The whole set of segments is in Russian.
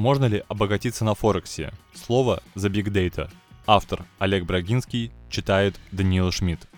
Можно ли обогатиться на Форексе? Слово «The Big Data». Автор Олег Брагинский читает Даниил Шмидт.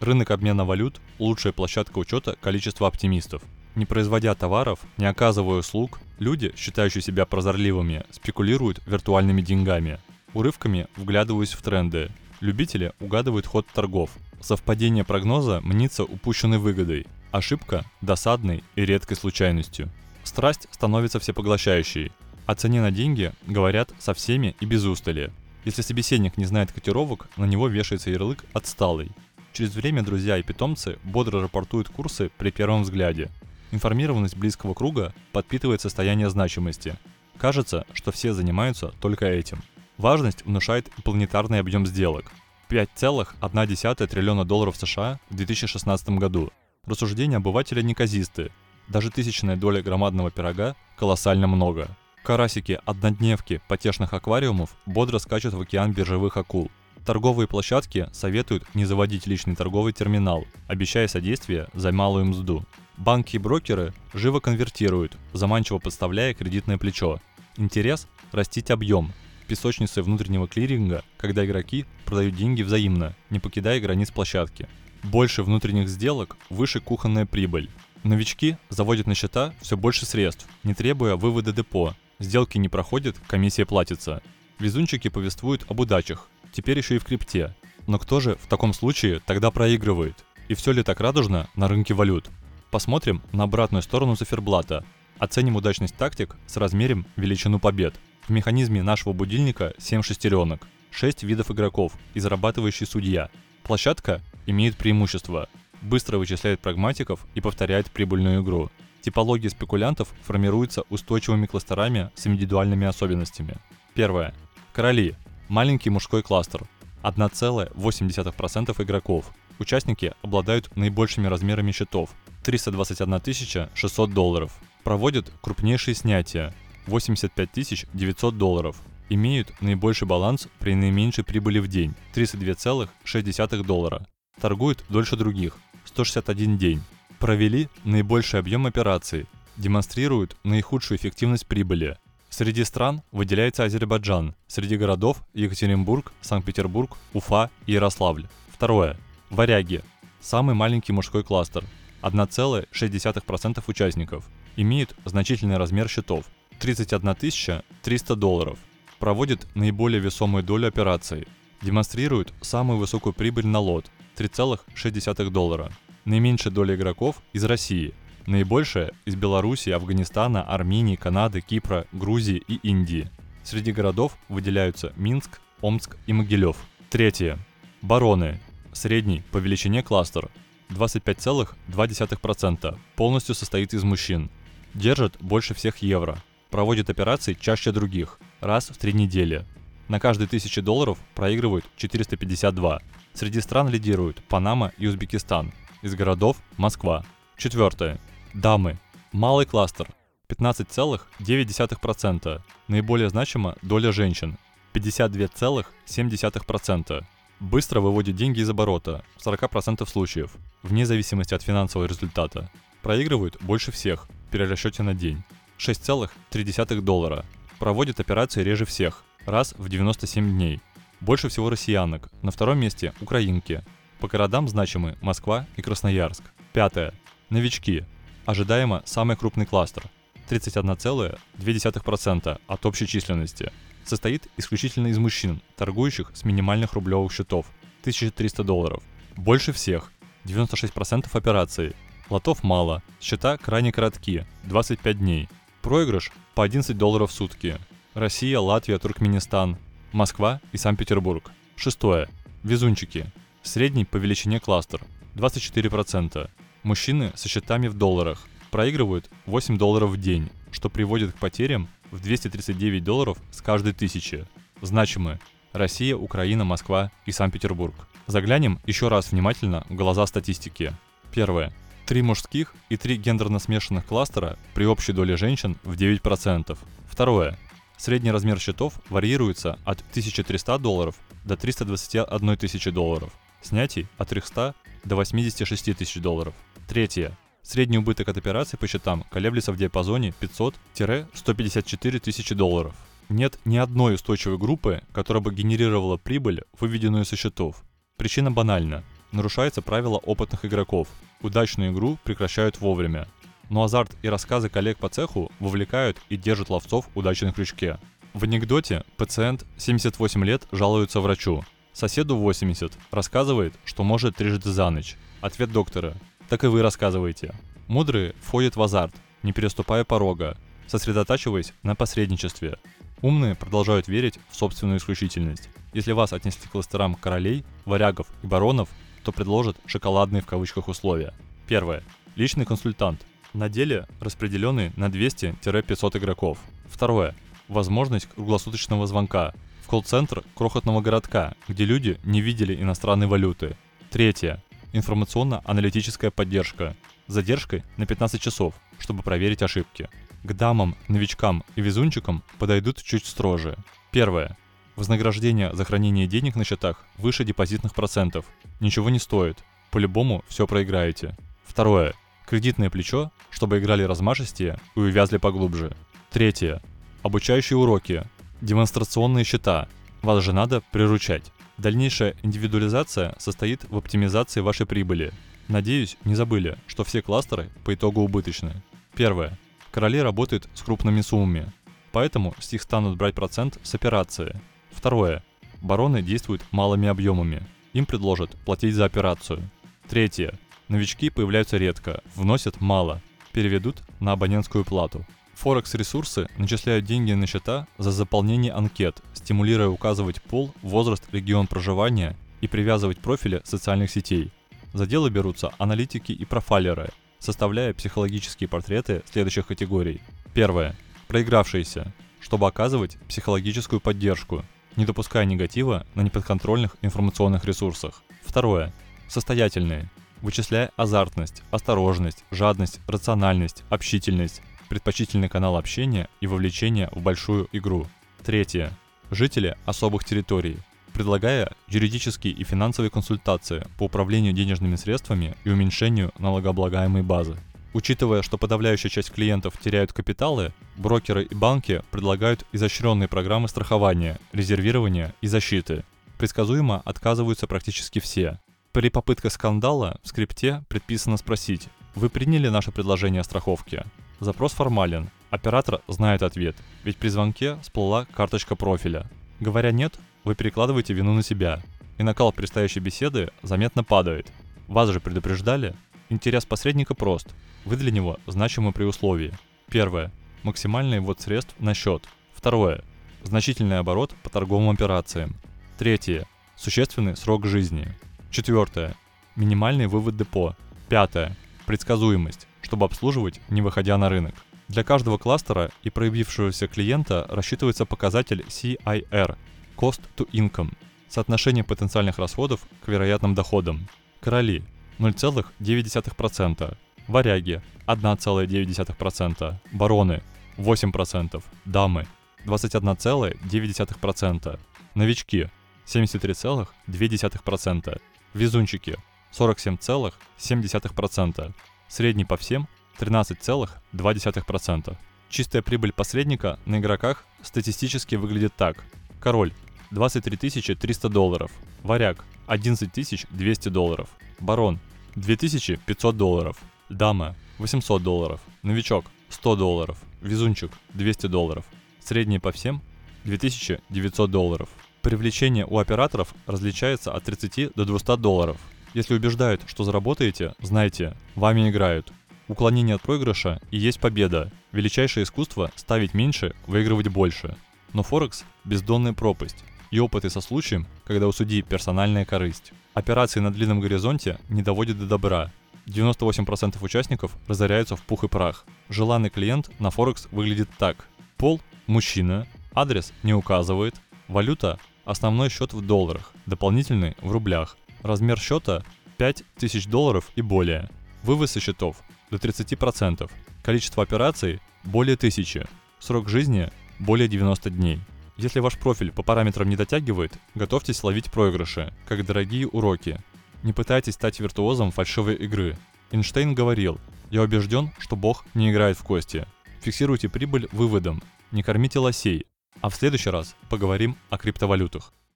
Рынок обмена валют – лучшая площадка учета количества оптимистов. Не производя товаров, не оказывая услуг, люди, считающие себя прозорливыми, спекулируют виртуальными деньгами. Урывками вглядываясь в тренды. Любители угадывают ход торгов. Совпадение прогноза мнится упущенной выгодой. Ошибка – досадной и редкой случайностью. Страсть становится всепоглощающей. О цене на деньги говорят со всеми и без устали. Если собеседник не знает котировок, на него вешается ярлык «отсталый». Через время друзья и питомцы бодро рапортуют курсы при первом взгляде. Информированность близкого круга подпитывает состояние значимости. Кажется, что все занимаются только этим. Важность внушает и планетарный объем сделок. 5,1 триллиона долларов США в 2016 году. Рассуждения обывателя неказисты. Даже тысячная доля громадного пирога колоссально много. Карасики-однодневки потешных аквариумов бодро скачут в океан биржевых акул. Торговые площадки советуют не заводить личный торговый терминал, обещая содействие за малую мзду. Банки и брокеры живо конвертируют, заманчиво подставляя кредитное плечо. Интерес – растить объем. Песочницы внутреннего клиринга, когда игроки продают деньги взаимно, не покидая границ площадки. Больше внутренних сделок, выше кухонная прибыль. Новички заводят на счета все больше средств, не требуя вывода депо, Сделки не проходят, комиссия платится. Везунчики повествуют об удачах, теперь еще и в крипте. Но кто же в таком случае тогда проигрывает? И все ли так радужно на рынке валют? Посмотрим на обратную сторону циферблата. Оценим удачность тактик с размером величину побед. В механизме нашего будильника 7 шестеренок, 6 видов игроков и зарабатывающий судья. Площадка имеет преимущество. Быстро вычисляет прагматиков и повторяет прибыльную игру. Типология спекулянтов формируется устойчивыми кластерами с индивидуальными особенностями. Первое. Короли. Маленький мужской кластер. 1,8% игроков. Участники обладают наибольшими размерами счетов. 321 600 долларов. Проводят крупнейшие снятия. 85 900 долларов. Имеют наибольший баланс при наименьшей прибыли в день. 32,6 доллара. Торгуют дольше других. 161 день провели наибольший объем операций, демонстрируют наихудшую эффективность прибыли. Среди стран выделяется Азербайджан, среди городов Екатеринбург, Санкт-Петербург, Уфа и Ярославль. Второе. Варяги. Самый маленький мужской кластер. 1,6% участников. Имеют значительный размер счетов. 31 300 долларов. Проводит наиболее весомую долю операций. Демонстрируют самую высокую прибыль на лот – 3,6 доллара. Наименьшая доля игроков из России, наибольшая из Беларуси, Афганистана, Армении, Канады, Кипра, Грузии и Индии. Среди городов выделяются Минск, Омск и Могилев. Третье. Бароны. Средний по величине кластер. 25,2%. Полностью состоит из мужчин. Держит больше всех евро. Проводит операции чаще других. Раз в три недели. На каждые 1000 долларов проигрывают 452. Среди стран лидируют Панама и Узбекистан – из городов – Москва. Четвертое. Дамы. Малый кластер. 15,9%. Наиболее значима доля женщин. 52,7%. Быстро выводит деньги из оборота в 40% случаев, вне зависимости от финансового результата. Проигрывают больше всех в перерасчете на день. 6,3 доллара. Проводит операции реже всех, раз в 97 дней. Больше всего россиянок, на втором месте украинки, по городам значимы Москва и Красноярск. Пятое. Новички. Ожидаемо самый крупный кластер. 31,2% от общей численности. Состоит исключительно из мужчин, торгующих с минимальных рублевых счетов. 1300 долларов. Больше всех. 96% операций. Лотов мало, счета крайне коротки, 25 дней. Проигрыш по 11 долларов в сутки. Россия, Латвия, Туркменистан, Москва и Санкт-Петербург. Шестое. Везунчики. Средний по величине кластер – 24%. Мужчины со счетами в долларах проигрывают 8 долларов в день, что приводит к потерям в 239 долларов с каждой тысячи. Значимы Россия, Украина, Москва и Санкт-Петербург. Заглянем еще раз внимательно в глаза статистики. Первое. Три мужских и три гендерно смешанных кластера при общей доле женщин в 9%. Второе. Средний размер счетов варьируется от 1300 долларов до 321 тысячи долларов снятий от 300 до 86 тысяч долларов. Третье. Средний убыток от операции по счетам колеблется в диапазоне 500-154 тысячи долларов. Нет ни одной устойчивой группы, которая бы генерировала прибыль, выведенную со счетов. Причина банальна. Нарушается правило опытных игроков. Удачную игру прекращают вовремя. Но азарт и рассказы коллег по цеху вовлекают и держат ловцов удачи на крючке. В анекдоте пациент 78 лет жалуется врачу. Соседу 80 рассказывает, что может трижды за ночь. Ответ доктора. Так и вы рассказываете. Мудрые входят в азарт, не переступая порога, сосредотачиваясь на посредничестве. Умные продолжают верить в собственную исключительность. Если вас отнесли к кластерам королей, варягов и баронов, то предложат шоколадные в кавычках условия. Первое. Личный консультант. На деле распределенный на 200-500 игроков. Второе. Возможность круглосуточного звонка в колл-центр крохотного городка, где люди не видели иностранной валюты. Третье. Информационно-аналитическая поддержка. Задержкой на 15 часов, чтобы проверить ошибки. К дамам, новичкам и везунчикам подойдут чуть строже. Первое. Вознаграждение за хранение денег на счетах выше депозитных процентов. Ничего не стоит. По-любому все проиграете. Второе. Кредитное плечо, чтобы играли размашистее и увязли поглубже. Третье. Обучающие уроки. Демонстрационные счета. Вас же надо приручать. Дальнейшая индивидуализация состоит в оптимизации вашей прибыли. Надеюсь, не забыли, что все кластеры по итогу убыточны. Первое. Короли работают с крупными суммами, поэтому с них станут брать процент с операции. Второе. Бароны действуют малыми объемами. Им предложат платить за операцию. Третье. Новички появляются редко, вносят мало, переведут на абонентскую плату. Форекс-ресурсы начисляют деньги на счета за заполнение анкет, стимулируя указывать пол, возраст, регион проживания и привязывать профили социальных сетей. За дело берутся аналитики и профайлеры, составляя психологические портреты следующих категорий. Первое. Проигравшиеся, чтобы оказывать психологическую поддержку, не допуская негатива на неподконтрольных информационных ресурсах. Второе. Состоятельные, вычисляя азартность, осторожность, жадность, рациональность, общительность, предпочтительный канал общения и вовлечения в большую игру. Третье. Жители особых территорий, предлагая юридические и финансовые консультации по управлению денежными средствами и уменьшению налогооблагаемой базы. Учитывая, что подавляющая часть клиентов теряют капиталы, брокеры и банки предлагают изощренные программы страхования, резервирования и защиты. Предсказуемо отказываются практически все. При попытках скандала в скрипте предписано спросить, вы приняли наше предложение о страховке? Запрос формален. Оператор знает ответ, ведь при звонке всплыла карточка профиля. Говоря «нет», вы перекладываете вину на себя, и накал предстоящей беседы заметно падает. Вас же предупреждали? Интерес посредника прост. Вы для него значимы при условии. Первое. Максимальный ввод средств на счет. Второе. Значительный оборот по торговым операциям. Третье. Существенный срок жизни. Четвертое. Минимальный вывод депо. Пятое. Предсказуемость, чтобы обслуживать, не выходя на рынок. Для каждого кластера и проявившегося клиента рассчитывается показатель CIR Cost to Income – соотношение потенциальных расходов к вероятным доходам. Короли – 0,9%, варяги – 1,9%, бароны – 8%, дамы – 21,9%, новички – 73,2%, везунчики – 47,7%, средний по всем – 13,2%. Чистая прибыль посредника на игроках статистически выглядит так. Король 23 300 долларов. Варяг 11 200 долларов. Барон 2500 долларов. Дама 800 долларов. Новичок 100 долларов. Везунчик 200 долларов. Средний по всем 2900 долларов. Привлечение у операторов различается от 30 до 200 долларов. Если убеждают, что заработаете, знайте, вами играют. Уклонение от проигрыша и есть победа. Величайшее искусство – ставить меньше, выигрывать больше. Но Форекс – бездонная пропасть и опыты со случаем, когда у судьи персональная корысть. Операции на длинном горизонте не доводят до добра. 98% участников разоряются в пух и прах. Желанный клиент на Форекс выглядит так. Пол – мужчина, адрес не указывает, валюта – основной счет в долларах, дополнительный – в рублях. Размер счета – 5000 долларов и более. Вывод со счетов – до 30%. Количество операций – более 1000. Срок жизни – более 90 дней. Если ваш профиль по параметрам не дотягивает, готовьтесь ловить проигрыши, как дорогие уроки. Не пытайтесь стать виртуозом фальшивой игры. Эйнштейн говорил, Я убежден, что Бог не играет в кости. Фиксируйте прибыль выводом, не кормите лосей. А в следующий раз поговорим о криптовалютах.